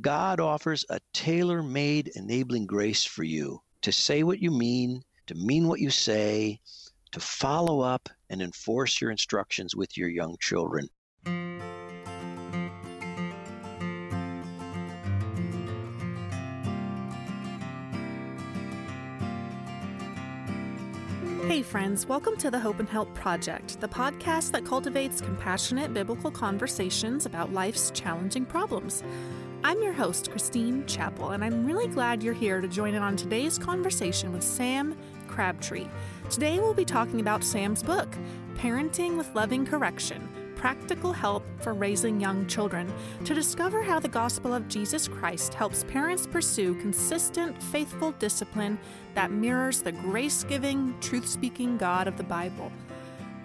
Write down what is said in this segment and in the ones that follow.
God offers a tailor made enabling grace for you to say what you mean, to mean what you say, to follow up and enforce your instructions with your young children. Hey, friends, welcome to the Hope and Help Project, the podcast that cultivates compassionate biblical conversations about life's challenging problems. I'm your host, Christine Chappell, and I'm really glad you're here to join in on today's conversation with Sam Crabtree. Today, we'll be talking about Sam's book, Parenting with Loving Correction practical help for raising young children to discover how the gospel of Jesus Christ helps parents pursue consistent, faithful discipline that mirrors the grace giving, truth speaking God of the Bible.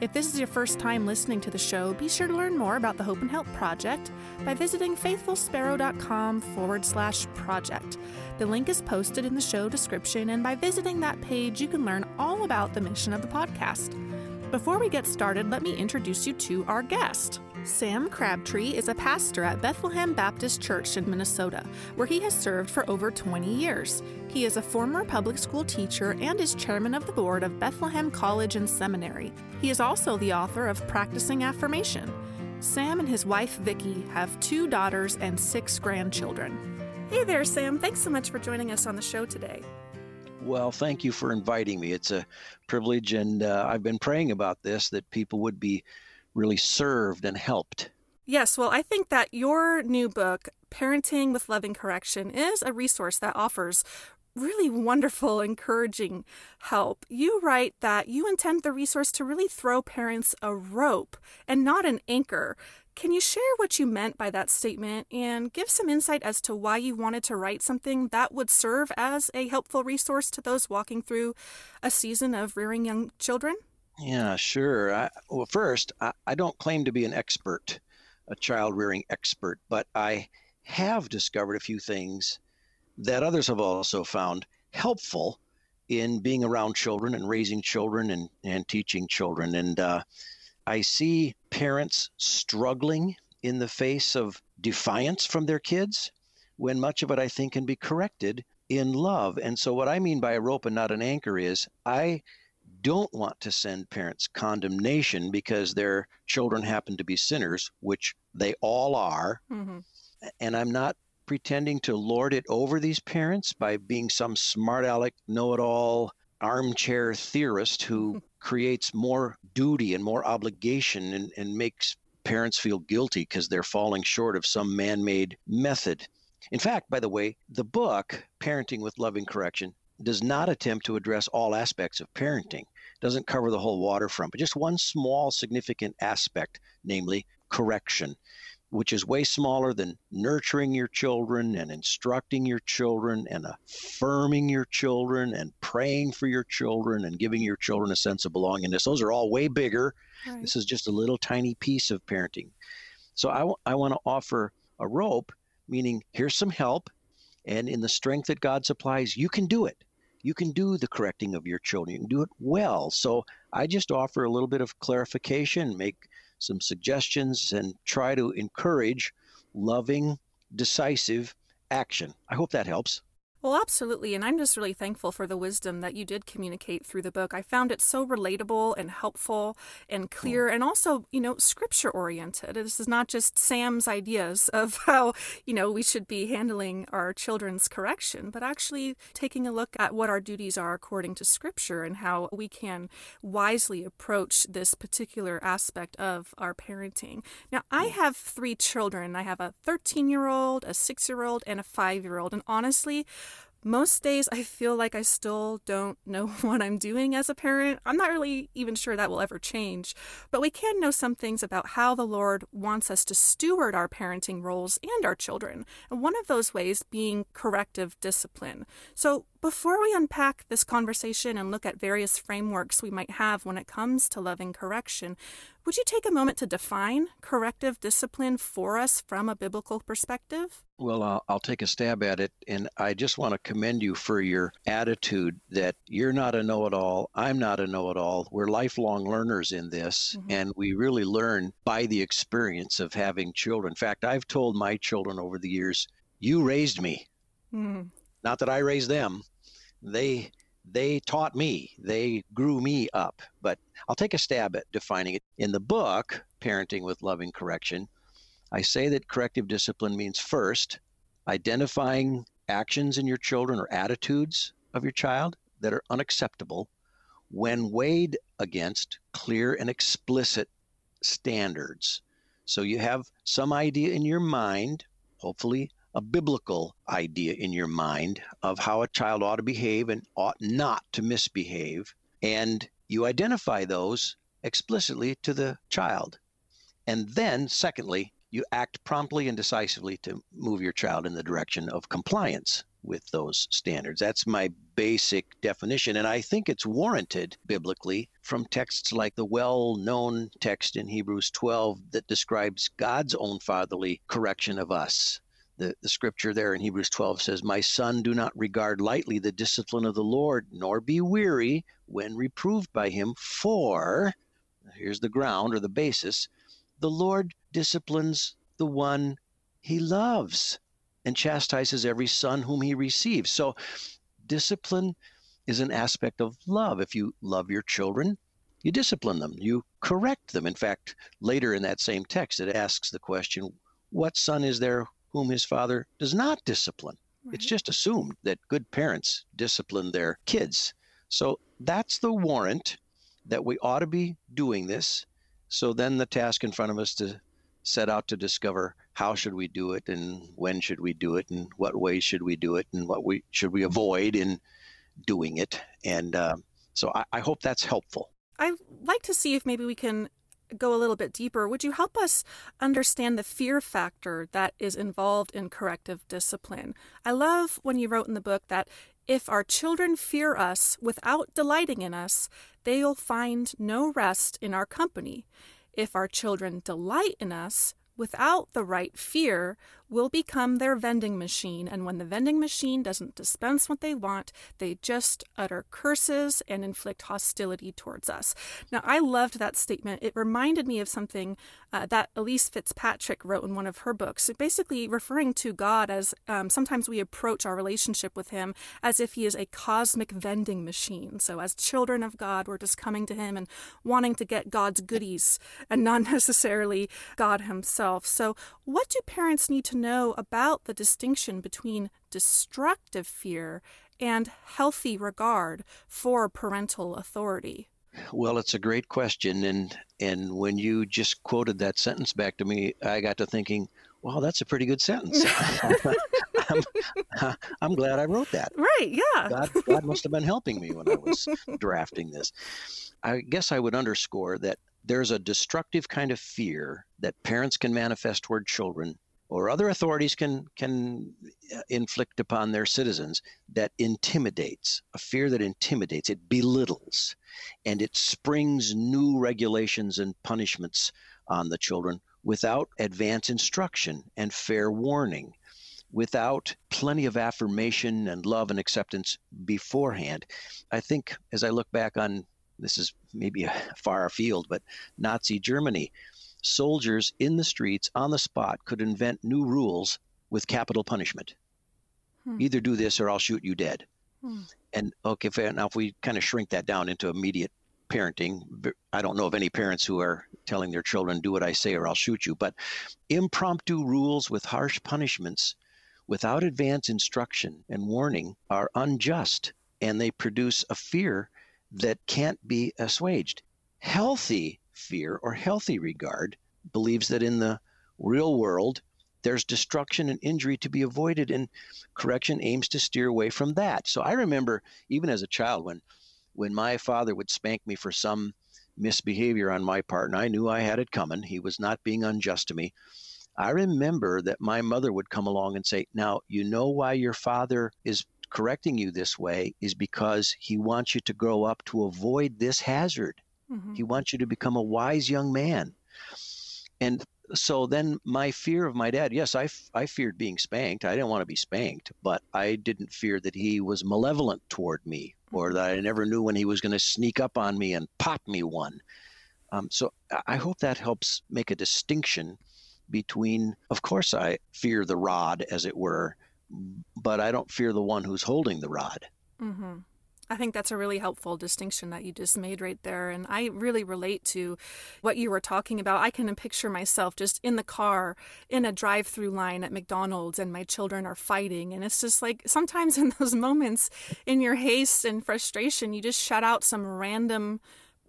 If this is your first time listening to the show, be sure to learn more about the Hope and Help Project by visiting faithfulsparrow.com forward slash project. The link is posted in the show description, and by visiting that page, you can learn all about the mission of the podcast. Before we get started, let me introduce you to our guest. Sam Crabtree is a pastor at Bethlehem Baptist Church in Minnesota, where he has served for over 20 years. He is a former public school teacher and is chairman of the board of Bethlehem College and Seminary. He is also the author of Practicing Affirmation. Sam and his wife Vicki have two daughters and six grandchildren. Hey there, Sam. Thanks so much for joining us on the show today. Well, thank you for inviting me. It's a privilege, and uh, I've been praying about this that people would be really served and helped. Yes, well, I think that your new book, Parenting with Loving Correction, is a resource that offers really wonderful, encouraging help. You write that you intend the resource to really throw parents a rope and not an anchor can you share what you meant by that statement and give some insight as to why you wanted to write something that would serve as a helpful resource to those walking through a season of rearing young children? Yeah, sure. I, well, first, I, I don't claim to be an expert, a child rearing expert, but I have discovered a few things that others have also found helpful in being around children and raising children and, and teaching children. And uh, I see parents struggling in the face of defiance from their kids when much of it I think can be corrected in love. And so, what I mean by a rope and not an anchor is I don't want to send parents condemnation because their children happen to be sinners, which they all are. Mm-hmm. And I'm not pretending to lord it over these parents by being some smart aleck, know it all armchair theorist who creates more duty and more obligation and, and makes parents feel guilty because they're falling short of some man made method. In fact, by the way, the book, Parenting with Loving Correction, does not attempt to address all aspects of parenting, doesn't cover the whole waterfront, but just one small significant aspect, namely correction which is way smaller than nurturing your children and instructing your children and affirming your children and praying for your children and giving your children a sense of belongingness. Those are all way bigger. Right. This is just a little tiny piece of parenting. So I, w- I want to offer a rope, meaning here's some help, and in the strength that God supplies, you can do it. You can do the correcting of your children. You can do it well. So I just offer a little bit of clarification, make some suggestions, and try to encourage loving, decisive action. I hope that helps. Well, absolutely. And I'm just really thankful for the wisdom that you did communicate through the book. I found it so relatable and helpful and clear and also, you know, scripture oriented. This is not just Sam's ideas of how, you know, we should be handling our children's correction, but actually taking a look at what our duties are according to scripture and how we can wisely approach this particular aspect of our parenting. Now, I have three children. I have a 13 year old, a six year old, and a five year old. And honestly, most days I feel like I still don't know what I'm doing as a parent. I'm not really even sure that will ever change, but we can know some things about how the Lord wants us to steward our parenting roles and our children, and one of those ways being corrective discipline. So, before we unpack this conversation and look at various frameworks we might have when it comes to loving correction, would you take a moment to define corrective discipline for us from a biblical perspective? Well, I'll, I'll, take a stab at it. And I just want to commend you for your attitude that you're not a know it all. I'm not a know it all. We're lifelong learners in this, mm-hmm. and we really learn by the experience of having children. In fact, I've told my children over the years you raised me. Mm. Not that I raised them. They they taught me. They grew me up. But I'll take a stab at defining it. In the book, Parenting with Loving Correction, I say that corrective discipline means first identifying actions in your children or attitudes of your child that are unacceptable when weighed against clear and explicit standards. So you have some idea in your mind, hopefully a biblical idea in your mind of how a child ought to behave and ought not to misbehave. And you identify those explicitly to the child. And then, secondly, you act promptly and decisively to move your child in the direction of compliance with those standards. That's my basic definition. And I think it's warranted biblically from texts like the well known text in Hebrews 12 that describes God's own fatherly correction of us. The, the scripture there in Hebrews 12 says, My son, do not regard lightly the discipline of the Lord, nor be weary when reproved by him, for, here's the ground or the basis, the Lord disciplines the one he loves and chastises every son whom he receives. So, discipline is an aspect of love. If you love your children, you discipline them, you correct them. In fact, later in that same text, it asks the question, What son is there whom his father does not discipline? Right. It's just assumed that good parents discipline their kids. So that's the warrant that we ought to be doing this. So then the task in front of us to set out to discover how should we do it and when should we do it and what ways should we do it and what we should we avoid in doing it and uh, so I, I hope that's helpful i'd like to see if maybe we can go a little bit deeper would you help us understand the fear factor that is involved in corrective discipline i love when you wrote in the book that if our children fear us without delighting in us, they'll find no rest in our company. If our children delight in us without the right fear, will become their vending machine. And when the vending machine doesn't dispense what they want, they just utter curses and inflict hostility towards us. Now, I loved that statement. It reminded me of something uh, that Elyse Fitzpatrick wrote in one of her books, basically referring to God as um, sometimes we approach our relationship with Him as if He is a cosmic vending machine. So, as children of God, we're just coming to Him and wanting to get God's goodies and not necessarily God Himself. So, what do parents need to know about the distinction between destructive fear and healthy regard for parental authority? Well, it's a great question, and and when you just quoted that sentence back to me, I got to thinking, wow, that's a pretty good sentence. I'm, I'm, glad I wrote that. Right? Yeah. God, God must have been helping me when I was drafting this. I guess I would underscore that there's a destructive kind of fear that parents can manifest toward children or other authorities can can uh, inflict upon their citizens that intimidates a fear that intimidates. It belittles and it springs new regulations and punishments on the children without advance instruction and fair warning without plenty of affirmation and love and acceptance beforehand. I think as i look back on this is maybe a far afield but nazi germany soldiers in the streets on the spot could invent new rules with capital punishment. Hmm. Either do this or I'll shoot you dead. Hmm. And okay, now if we kind of shrink that down into immediate parenting, I don't know of any parents who are telling their children, do what I say or I'll shoot you. But impromptu rules with harsh punishments without advance instruction and warning are unjust and they produce a fear that can't be assuaged. Healthy fear or healthy regard believes that in the real world there's destruction and injury to be avoided and correction aims to steer away from that. So i remember even as a child when when my father would spank me for some misbehavior on my part and i knew i had it coming. He was not being unjust to me. I remember that my mother would come along and say now you know why your father is correcting you this way is because he wants you to grow up to avoid this hazard Mm-hmm. He wants you to become a wise young man. And so then my fear of my dad, yes, I, I feared being spanked. I didn't want to be spanked, but I didn't fear that he was malevolent toward me or mm-hmm. that I never knew when he was going to sneak up on me and pop me one. Um, so I hope that helps make a distinction between, of course, I fear the rod, as it were, but I don't fear the one who's holding the rod. Mm-hmm. I think that's a really helpful distinction that you just made right there. And I really relate to what you were talking about. I can picture myself just in the car in a drive through line at McDonald's and my children are fighting. And it's just like sometimes in those moments, in your haste and frustration, you just shut out some random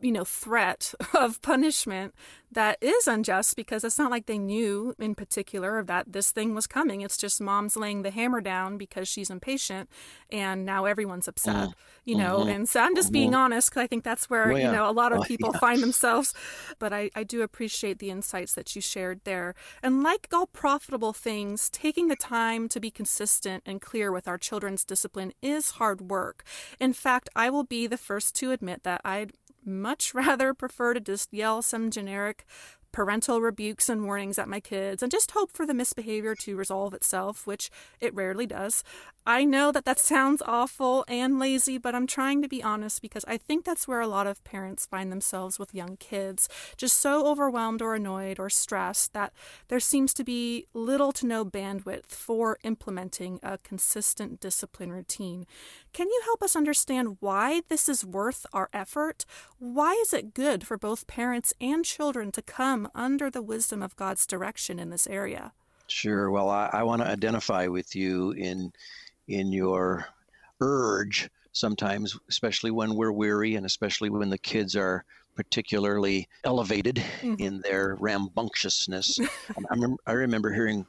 you know threat of punishment that is unjust because it's not like they knew in particular that this thing was coming it's just mom's laying the hammer down because she's impatient and now everyone's upset mm. you know mm-hmm. and so i'm just being mm-hmm. honest because i think that's where well, yeah. you know a lot of people yeah. find themselves but I, I do appreciate the insights that you shared there and like all profitable things taking the time to be consistent and clear with our children's discipline is hard work in fact i will be the first to admit that i much rather prefer to just yell some generic parental rebukes and warnings at my kids and just hope for the misbehavior to resolve itself, which it rarely does. I know that that sounds awful and lazy, but I'm trying to be honest because I think that's where a lot of parents find themselves with young kids, just so overwhelmed or annoyed or stressed that there seems to be little to no bandwidth for implementing a consistent discipline routine. Can you help us understand why this is worth our effort? Why is it good for both parents and children to come under the wisdom of God's direction in this area? Sure. Well, I, I want to identify with you in in your urge sometimes, especially when we're weary and especially when the kids are particularly elevated mm-hmm. in their rambunctiousness. I, remember, I remember hearing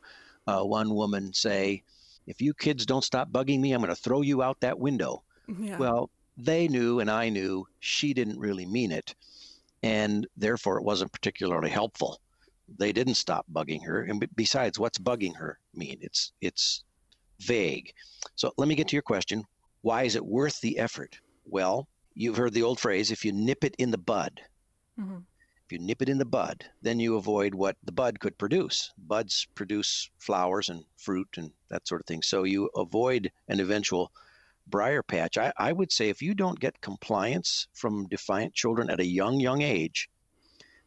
uh, one woman say, If you kids don't stop bugging me, I'm going to throw you out that window. Yeah. Well, they knew and I knew she didn't really mean it. And therefore, it wasn't particularly helpful. They didn't stop bugging her. And besides, what's bugging her mean? It's, it's vague. So let me get to your question. Why is it worth the effort? Well, you've heard the old phrase if you nip it in the bud. Mm-hmm. If you nip it in the bud, then you avoid what the bud could produce. Buds produce flowers and fruit and that sort of thing. So you avoid an eventual briar patch. I, I would say if you don't get compliance from defiant children at a young, young age,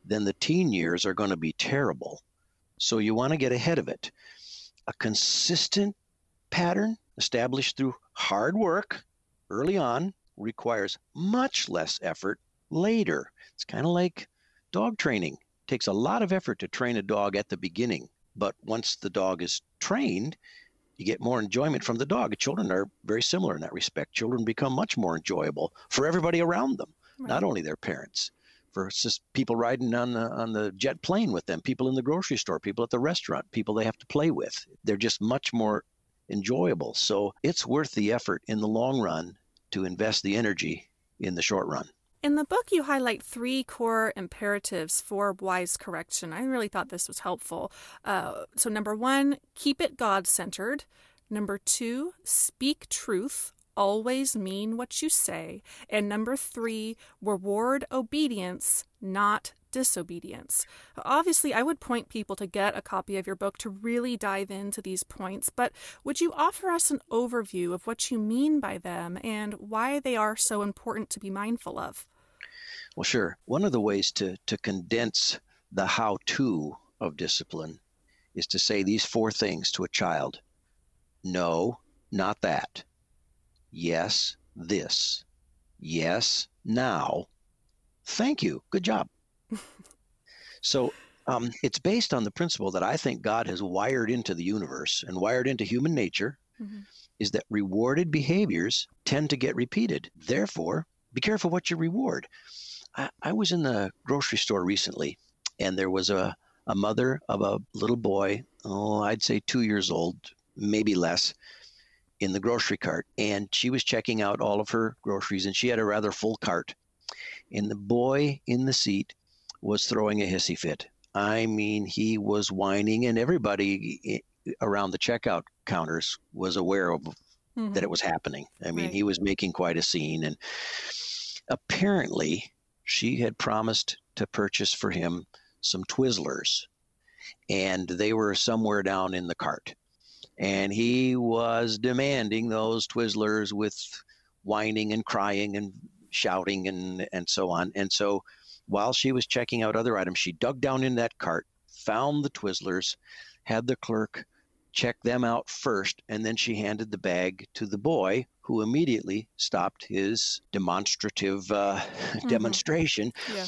then the teen years are going to be terrible. So you want to get ahead of it. A consistent pattern established through hard work early on requires much less effort later. It's kind of like dog training. It takes a lot of effort to train a dog at the beginning, but once the dog is trained, you get more enjoyment from the dog. Children are very similar in that respect. Children become much more enjoyable for everybody around them, right. not only their parents. For just people riding on the on the jet plane with them, people in the grocery store, people at the restaurant, people they have to play with. They're just much more enjoyable. So it's worth the effort in the long run to invest the energy in the short run. In the book, you highlight three core imperatives for wise correction. I really thought this was helpful. Uh, so, number one, keep it God centered. Number two, speak truth always mean what you say. And number three, reward obedience, not disobedience. Obviously, I would point people to get a copy of your book to really dive into these points, but would you offer us an overview of what you mean by them and why they are so important to be mindful of? Well, sure. One of the ways to, to condense the how to of discipline is to say these four things to a child no, not that. Yes, this. Yes, now. Thank you. Good job. so um, it's based on the principle that I think God has wired into the universe and wired into human nature mm-hmm. is that rewarded behaviors tend to get repeated. Therefore, be careful what you reward. I, I was in the grocery store recently and there was a, a mother of a little boy, oh, I'd say two years old, maybe less, in the grocery cart. And she was checking out all of her groceries and she had a rather full cart. And the boy in the seat was throwing a hissy fit. I mean, he was whining, and everybody around the checkout counters was aware of mm-hmm. that it was happening. I mean, right. he was making quite a scene, and apparently, she had promised to purchase for him some Twizzlers, and they were somewhere down in the cart. And he was demanding those Twizzlers with whining and crying and shouting and and so on. And so while she was checking out other items, she dug down in that cart, found the Twizzlers, had the clerk check them out first, and then she handed the bag to the boy, who immediately stopped his demonstrative uh, mm-hmm. demonstration yeah.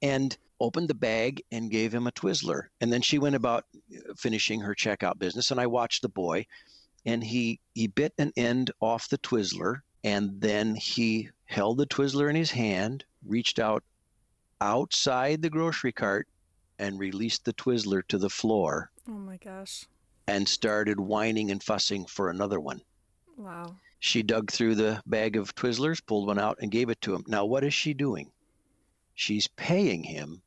and opened the bag and gave him a Twizzler. And then she went about uh, finishing her checkout business, and I watched the boy, and he he bit an end off the Twizzler, and then he held the Twizzler in his hand, reached out outside the grocery cart, and released the Twizzler to the floor. Oh my gosh. And started whining and fussing for another one. Wow. She dug through the bag of Twizzlers, pulled one out, and gave it to him. Now, what is she doing? She's paying him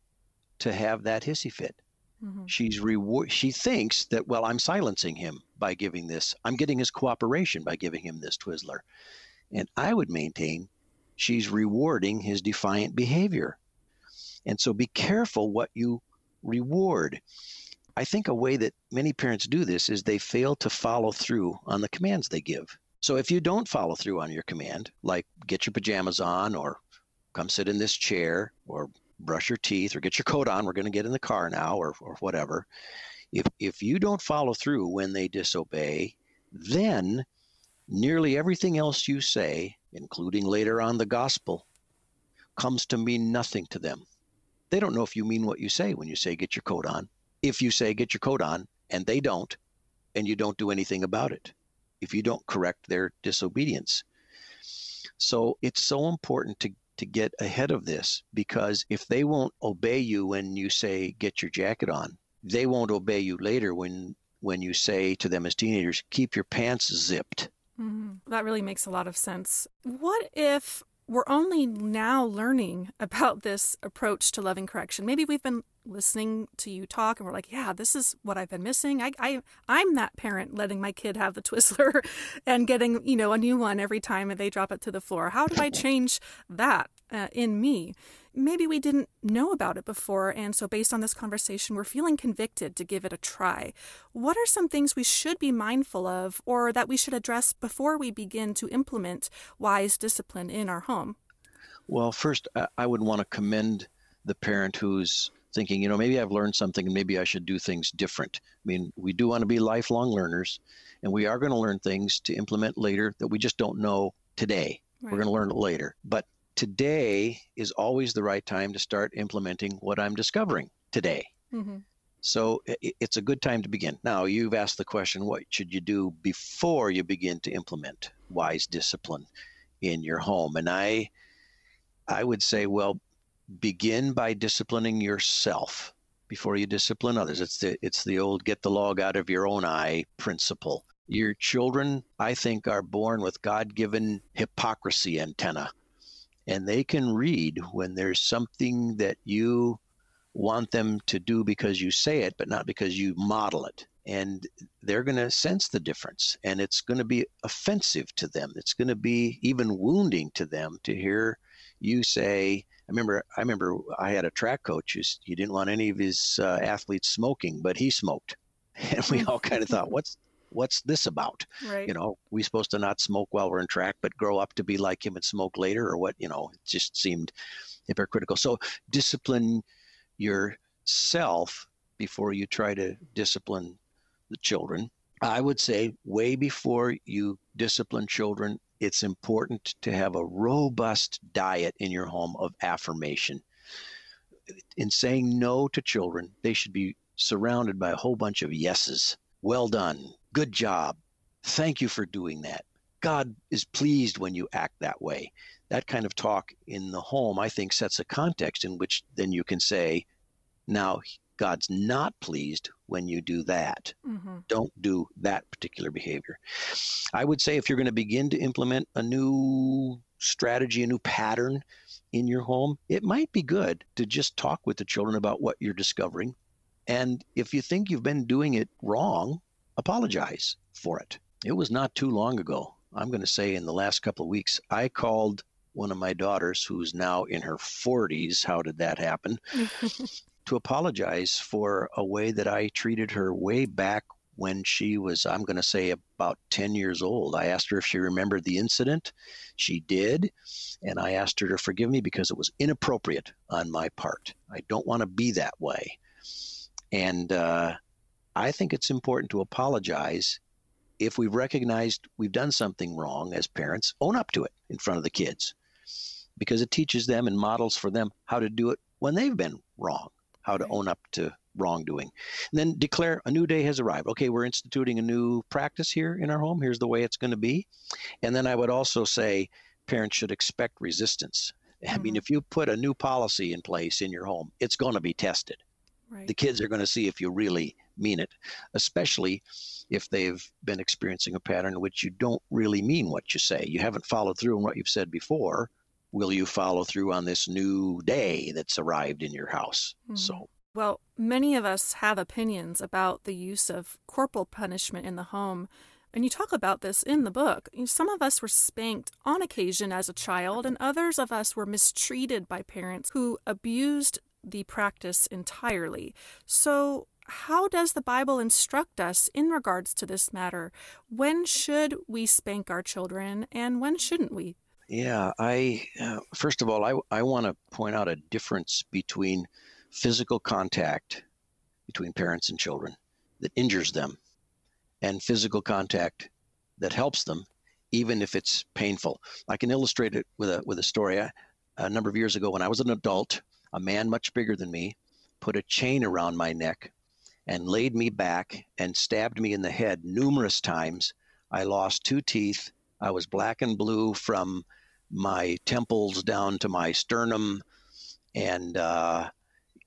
to have that hissy fit. Mm-hmm. She's reward. She thinks that well, I'm silencing him by giving this. I'm getting his cooperation by giving him this Twizzler, and I would maintain she's rewarding his defiant behavior. And so, be careful what you reward. I think a way that many parents do this is they fail to follow through on the commands they give. So if you don't follow through on your command, like get your pajamas on or come sit in this chair or brush your teeth or get your coat on. We're going to get in the car now or, or whatever. If, if you don't follow through when they disobey, then nearly everything else you say, including later on the gospel, comes to mean nothing to them. They don't know if you mean what you say when you say get your coat on. If you say get your coat on and they don't, and you don't do anything about it, if you don't correct their disobedience. So it's so important to to get ahead of this because if they won't obey you when you say get your jacket on, they won't obey you later when when you say to them as teenagers, keep your pants zipped. Mm-hmm. That really makes a lot of sense. What if we're only now learning about this approach to loving correction. Maybe we've been listening to you talk and we're like, yeah, this is what I've been missing. I, I I'm that parent letting my kid have the Twizzler and getting, you know, a new one every time they drop it to the floor. How do I change that uh, in me? maybe we didn't know about it before, and so based on this conversation, we're feeling convicted to give it a try. What are some things we should be mindful of or that we should address before we begin to implement wise discipline in our home? Well, first, I would want to commend the parent who's thinking, you know, maybe I've learned something and maybe I should do things different. I mean, we do want to be lifelong learners, and we are going to learn things to implement later that we just don't know today. Right. We're going to learn it later. But today is always the right time to start implementing what I'm discovering today. Mm-hmm. So it's a good time to begin. Now, you've asked the question what should you do before you begin to implement wise discipline in your home? And I I would say well begin by disciplining yourself before you discipline others. It's the it's the old get the log out of your own eye principle. Your children, I think, are born with God-given hypocrisy antenna and they can read when there's something that you want them to do because you say it, but not because you model it. And they're going to sense the difference, and it's going to be offensive to them. It's going to be even wounding to them to hear you say. I remember. I remember. I had a track coach. Who, he didn't want any of his uh, athletes smoking, but he smoked, and we all kind of thought, "What's what's this about? Right. You know, we supposed to not smoke while we're in track, but grow up to be like him and smoke later, or what? You know, it just seemed hypocritical. So discipline yourself before you try to discipline the children. I would say, way before you discipline children, it's important to have a robust diet in your home of affirmation. In saying no to children, they should be surrounded by a whole bunch of yeses. Well done. Good job. Thank you for doing that. God is pleased when you act that way. That kind of talk in the home, I think, sets a context in which then you can say, now, God's not pleased when you do that. Mm-hmm. Don't do that particular behavior. I would say if you're going to begin to implement a new strategy, a new pattern in your home, it might be good to just talk with the children about what you're discovering. And if you think you've been doing it wrong, apologize for it. It was not too long ago. I'm going to say in the last couple of weeks, I called one of my daughters, who's now in her 40s. How did that happen? to apologize for a way that I treated her way back when she was, I'm going to say, about 10 years old. I asked her if she remembered the incident. She did. And I asked her to forgive me because it was inappropriate on my part. I don't want to be that way. And uh, I think it's important to apologize if we've recognized we've done something wrong as parents, own up to it in front of the kids because it teaches them and models for them how to do it when they've been wrong, how to own up to wrongdoing. And then declare a new day has arrived. Okay, we're instituting a new practice here in our home. Here's the way it's going to be. And then I would also say parents should expect resistance. I mean, mm-hmm. if you put a new policy in place in your home, it's going to be tested. Right. The kids are going to see if you really mean it, especially if they've been experiencing a pattern in which you don't really mean what you say. You haven't followed through on what you've said before. Will you follow through on this new day that's arrived in your house? Mm-hmm. So well, many of us have opinions about the use of corporal punishment in the home, and you talk about this in the book. Some of us were spanked on occasion as a child, and others of us were mistreated by parents who abused the practice entirely. So, how does the Bible instruct us in regards to this matter? When should we spank our children, and when shouldn't we? Yeah, I uh, first of all, I I want to point out a difference between physical contact between parents and children that injures them and physical contact that helps them even if it's painful i can illustrate it with a with a story I, a number of years ago when i was an adult a man much bigger than me put a chain around my neck and laid me back and stabbed me in the head numerous times i lost two teeth i was black and blue from my temples down to my sternum and uh,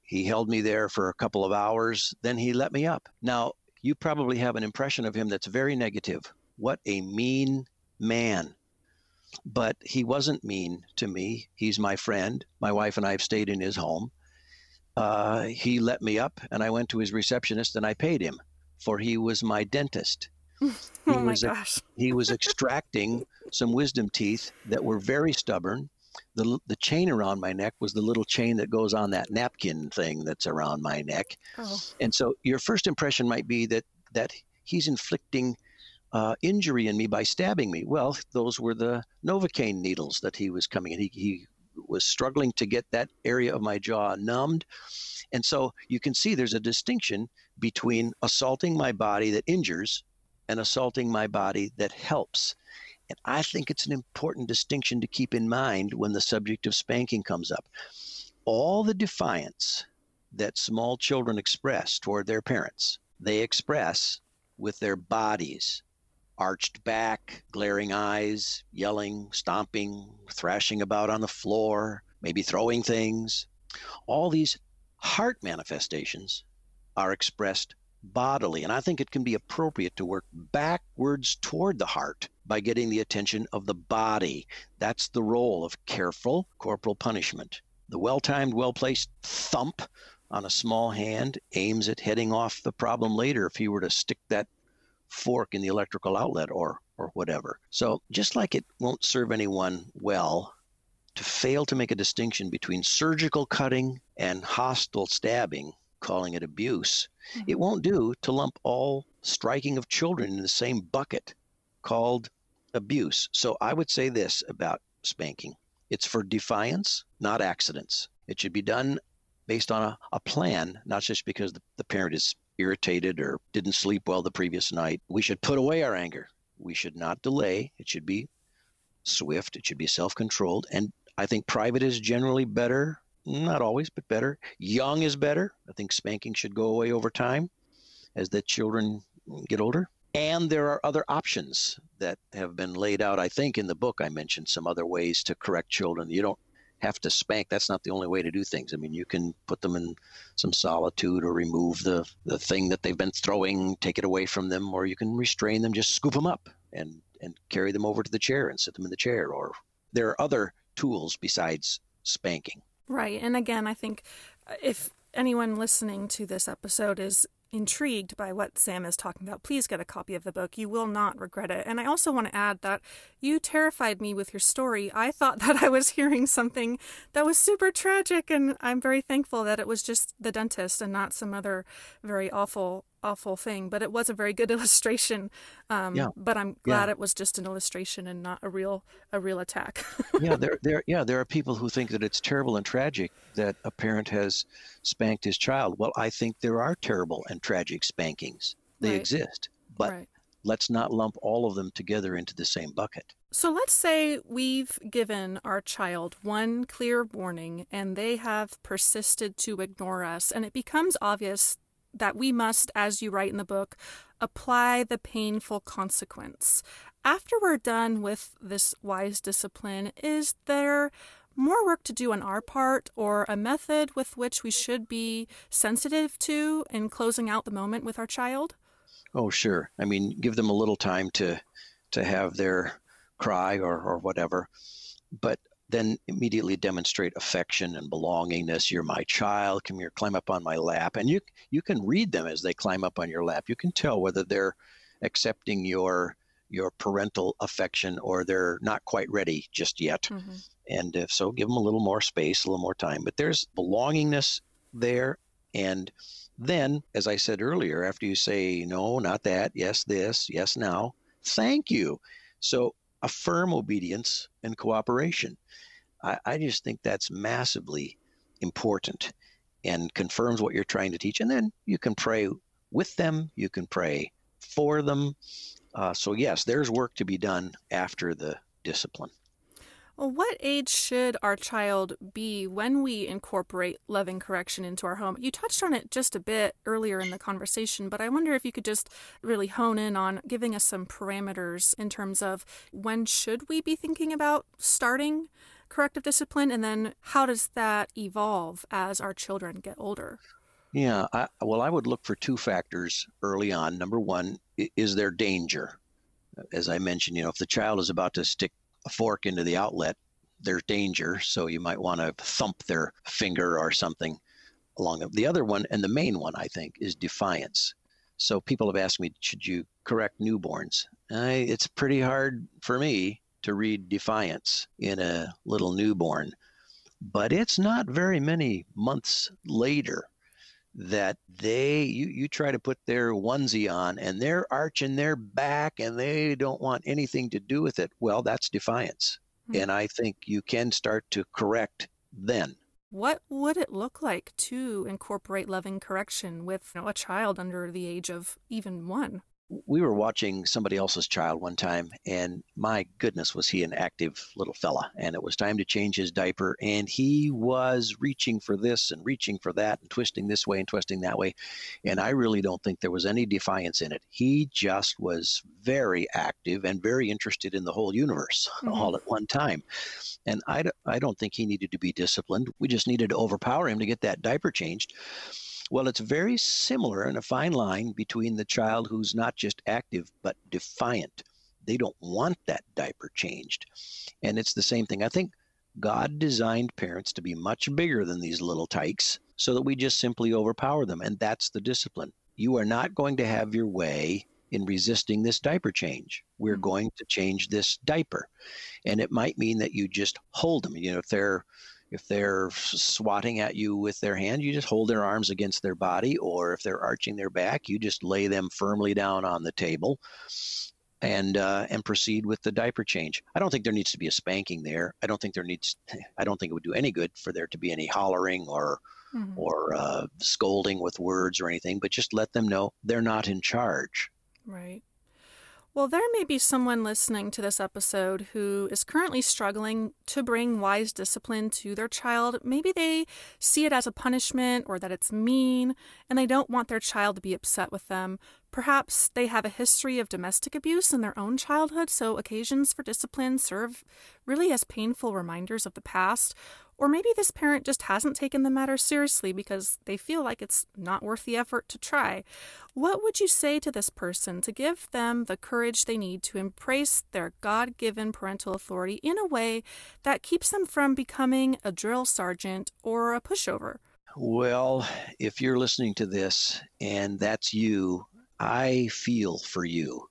he held me there for a couple of hours, then he let me up. Now, you probably have an impression of him that's very negative. What a mean man. But he wasn't mean to me. He's my friend. My wife and I have stayed in his home. Uh, he let me up, and I went to his receptionist and I paid him, for he was my dentist. oh my was, gosh. he was extracting some wisdom teeth that were very stubborn the the chain around my neck was the little chain that goes on that napkin thing that's around my neck. Oh. And so your first impression might be that that he's inflicting uh, injury in me by stabbing me. Well, those were the Novocaine needles that he was coming in. He, he was struggling to get that area of my jaw numbed. And so you can see there's a distinction between assaulting my body that injures and assaulting my body that helps. And I think it's an important distinction to keep in mind when the subject of spanking comes up. All the defiance that small children express toward their parents, they express with their bodies arched back, glaring eyes, yelling, stomping, thrashing about on the floor, maybe throwing things. All these heart manifestations are expressed bodily. And I think it can be appropriate to work backwards toward the heart by getting the attention of the body. That's the role of careful corporal punishment. The well timed, well placed thump on a small hand aims at heading off the problem later if he were to stick that fork in the electrical outlet or, or whatever. So, just like it won't serve anyone well to fail to make a distinction between surgical cutting and hostile stabbing, calling it abuse, mm-hmm. it won't do to lump all striking of children in the same bucket called abuse. So I would say this about spanking it's for defiance, not accidents. It should be done based on a, a plan, not just because the, the parent is irritated or didn't sleep well the previous night. We should put away our anger. We should not delay. It should be swift. It should be self controlled. And I think private is generally better. Not always, but better. Young is better. I think spanking should go away over time as the children get older. And there are other options that have been laid out. I think in the book I mentioned some other ways to correct children. You don't have to spank. That's not the only way to do things. I mean, you can put them in some solitude or remove the, the thing that they've been throwing, take it away from them, or you can restrain them, just scoop them up and, and carry them over to the chair and sit them in the chair. Or there are other tools besides spanking. Right. And again, I think uh, if anyone listening to this episode is intrigued by what Sam is talking about, please get a copy of the book. You will not regret it. And I also want to add that you terrified me with your story. I thought that I was hearing something that was super tragic, and I'm very thankful that it was just the dentist and not some other very awful awful thing, but it was a very good illustration. Um, yeah. But I'm glad yeah. it was just an illustration and not a real a real attack. yeah, there there yeah there are people who think that it's terrible and tragic that a parent has spanked his child. Well, I think there are terrible and tragic spankings. They right. exist, but right. let's not lump all of them together into the same bucket. So let's say we've given our child one clear warning and they have persisted to ignore us, and it becomes obvious that we must, as you write in the book, apply the painful consequence. After we're done with this wise discipline, is there more work to do on our part or a method with which we should be sensitive to in closing out the moment with our child? Oh, sure. I mean, give them a little time to to have their cry or, or whatever, but then immediately demonstrate affection and belongingness. You're my child. Come here, climb up on my lap. And you you can read them as they climb up on your lap. You can tell whether they're accepting your your parental affection or they're not quite ready just yet. Mm-hmm. And if so, give them a little more space, a little more time. But there's belongingness there. And then, as I said earlier, after you say, no, not that, yes, this, yes, now, thank you. So a firm obedience and cooperation. I, I just think that's massively important and confirms what you're trying to teach. And then you can pray with them, you can pray for them. Uh, so, yes, there's work to be done after the discipline. Well, what age should our child be when we incorporate loving correction into our home? You touched on it just a bit earlier in the conversation, but I wonder if you could just really hone in on giving us some parameters in terms of when should we be thinking about starting corrective discipline and then how does that evolve as our children get older? Yeah, I, well, I would look for two factors early on. Number one, is there danger? As I mentioned, you know, if the child is about to stick a fork into the outlet, there's danger. So you might want to thump their finger or something along. The other one, and the main one, I think, is defiance. So people have asked me, should you correct newborns? I, it's pretty hard for me to read defiance in a little newborn, but it's not very many months later that they you, you try to put their onesie on and they're arching their back and they don't want anything to do with it. Well that's defiance. Mm-hmm. and i think you can start to correct then. What would it look like to incorporate loving correction with you know, a child under the age of even one we were watching somebody else's child one time, and my goodness, was he an active little fella. And it was time to change his diaper, and he was reaching for this and reaching for that and twisting this way and twisting that way. And I really don't think there was any defiance in it. He just was very active and very interested in the whole universe mm-hmm. all at one time. And I, I don't think he needed to be disciplined. We just needed to overpower him to get that diaper changed. Well, it's very similar in a fine line between the child who's not just active but defiant. They don't want that diaper changed. And it's the same thing. I think God designed parents to be much bigger than these little tykes so that we just simply overpower them. And that's the discipline. You are not going to have your way in resisting this diaper change. We're mm-hmm. going to change this diaper. And it might mean that you just hold them. You know, if they're if they're swatting at you with their hand, you just hold their arms against their body, or if they're arching their back, you just lay them firmly down on the table and uh, and proceed with the diaper change. I don't think there needs to be a spanking there. I don't think there needs. I don't think it would do any good for there to be any hollering or mm-hmm. or uh, scolding with words or anything. But just let them know they're not in charge. Right. Well, there may be someone listening to this episode who is currently struggling to bring wise discipline to their child. Maybe they see it as a punishment or that it's mean, and they don't want their child to be upset with them. Perhaps they have a history of domestic abuse in their own childhood, so occasions for discipline serve really as painful reminders of the past. Or maybe this parent just hasn't taken the matter seriously because they feel like it's not worth the effort to try. What would you say to this person to give them the courage they need to embrace their God given parental authority in a way that keeps them from becoming a drill sergeant or a pushover? Well, if you're listening to this and that's you, I feel for you.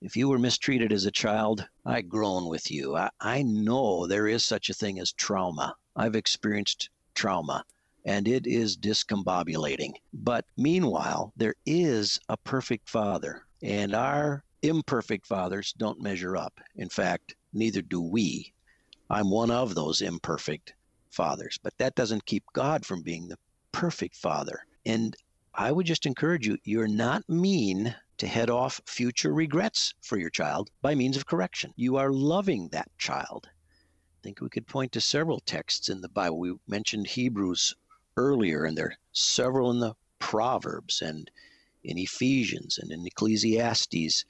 If you were mistreated as a child, I groan with you. I, I know there is such a thing as trauma. I've experienced trauma. and it is discombobulating. But meanwhile, there is a perfect Father, and our imperfect fathers don't measure up. In fact, neither do we. I'm one of those imperfect fathers, but that doesn't keep God from being the perfect Father. And I would just encourage you you're not mean to head off future regrets for your child by means of correction. You are loving that child. Think we could point to several texts in the Bible. We mentioned Hebrews earlier, and there are several in the Proverbs and in Ephesians and in Ecclesiastes.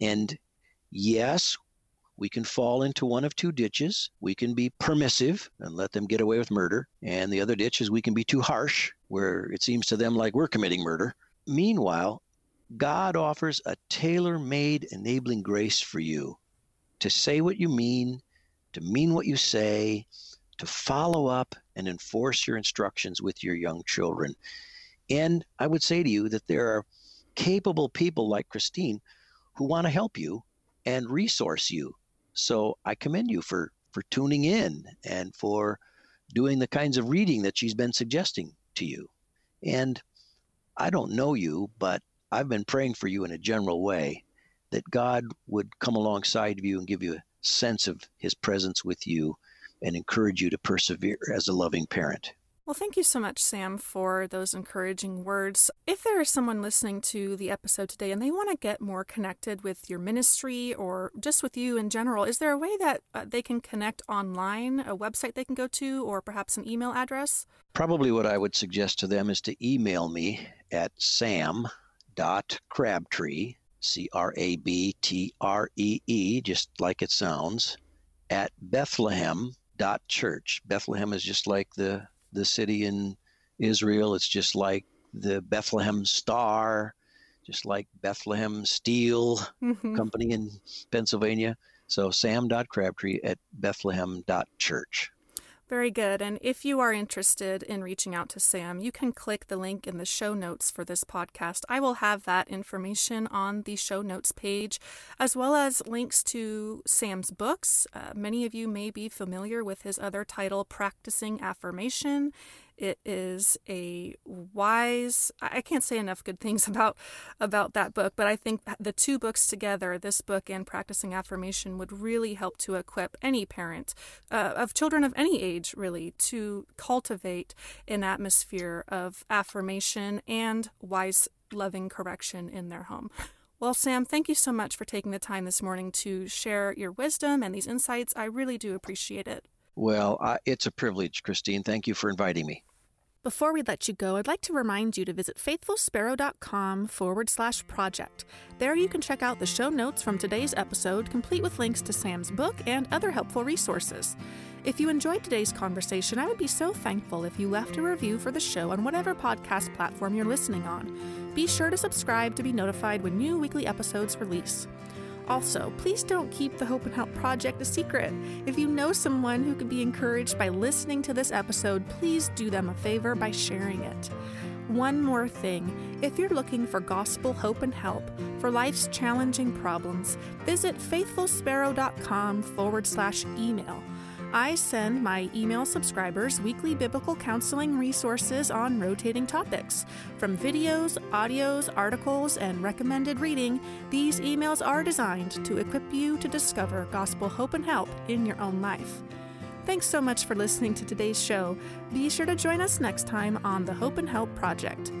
And yes, we can fall into one of two ditches. We can be permissive and let them get away with murder. And the other ditch is we can be too harsh, where it seems to them like we're committing murder. Meanwhile, God offers a tailor made enabling grace for you to say what you mean, to mean what you say, to follow up and enforce your instructions with your young children. And I would say to you that there are capable people like Christine who want to help you and resource you. So I commend you for for tuning in and for doing the kinds of reading that she's been suggesting to you. And I don't know you, but I've been praying for you in a general way that God would come alongside of you and give you sense of his presence with you and encourage you to persevere as a loving parent. Well, thank you so much, Sam, for those encouraging words. If there is someone listening to the episode today and they want to get more connected with your ministry or just with you in general, is there a way that uh, they can connect online, a website they can go to, or perhaps an email address? Probably what I would suggest to them is to email me at sam.crabtree, C R A B T R E E, just like it sounds, at Bethlehem.church. Bethlehem is just like the the city in Israel. It's just like the Bethlehem Star, just like Bethlehem Steel mm-hmm. Company in Pennsylvania. So sam.crabtree at bethlehem.church. Very good. And if you are interested in reaching out to Sam, you can click the link in the show notes for this podcast. I will have that information on the show notes page, as well as links to Sam's books. Uh, many of you may be familiar with his other title, Practicing Affirmation. It is a wise. I can't say enough good things about about that book, but I think the two books together, this book and Practicing Affirmation, would really help to equip any parent uh, of children of any age, really, to cultivate an atmosphere of affirmation and wise, loving correction in their home. Well, Sam, thank you so much for taking the time this morning to share your wisdom and these insights. I really do appreciate it. Well, it's a privilege, Christine. Thank you for inviting me. Before we let you go, I'd like to remind you to visit faithfulsparrow.com forward slash project. There you can check out the show notes from today's episode, complete with links to Sam's book and other helpful resources. If you enjoyed today's conversation, I would be so thankful if you left a review for the show on whatever podcast platform you're listening on. Be sure to subscribe to be notified when new weekly episodes release. Also, please don't keep the Hope and Help Project a secret. If you know someone who could be encouraged by listening to this episode, please do them a favor by sharing it. One more thing if you're looking for gospel hope and help for life's challenging problems, visit faithfulsparrow.com forward slash email. I send my email subscribers weekly biblical counseling resources on rotating topics. From videos, audios, articles, and recommended reading, these emails are designed to equip you to discover gospel hope and help in your own life. Thanks so much for listening to today's show. Be sure to join us next time on the Hope and Help Project.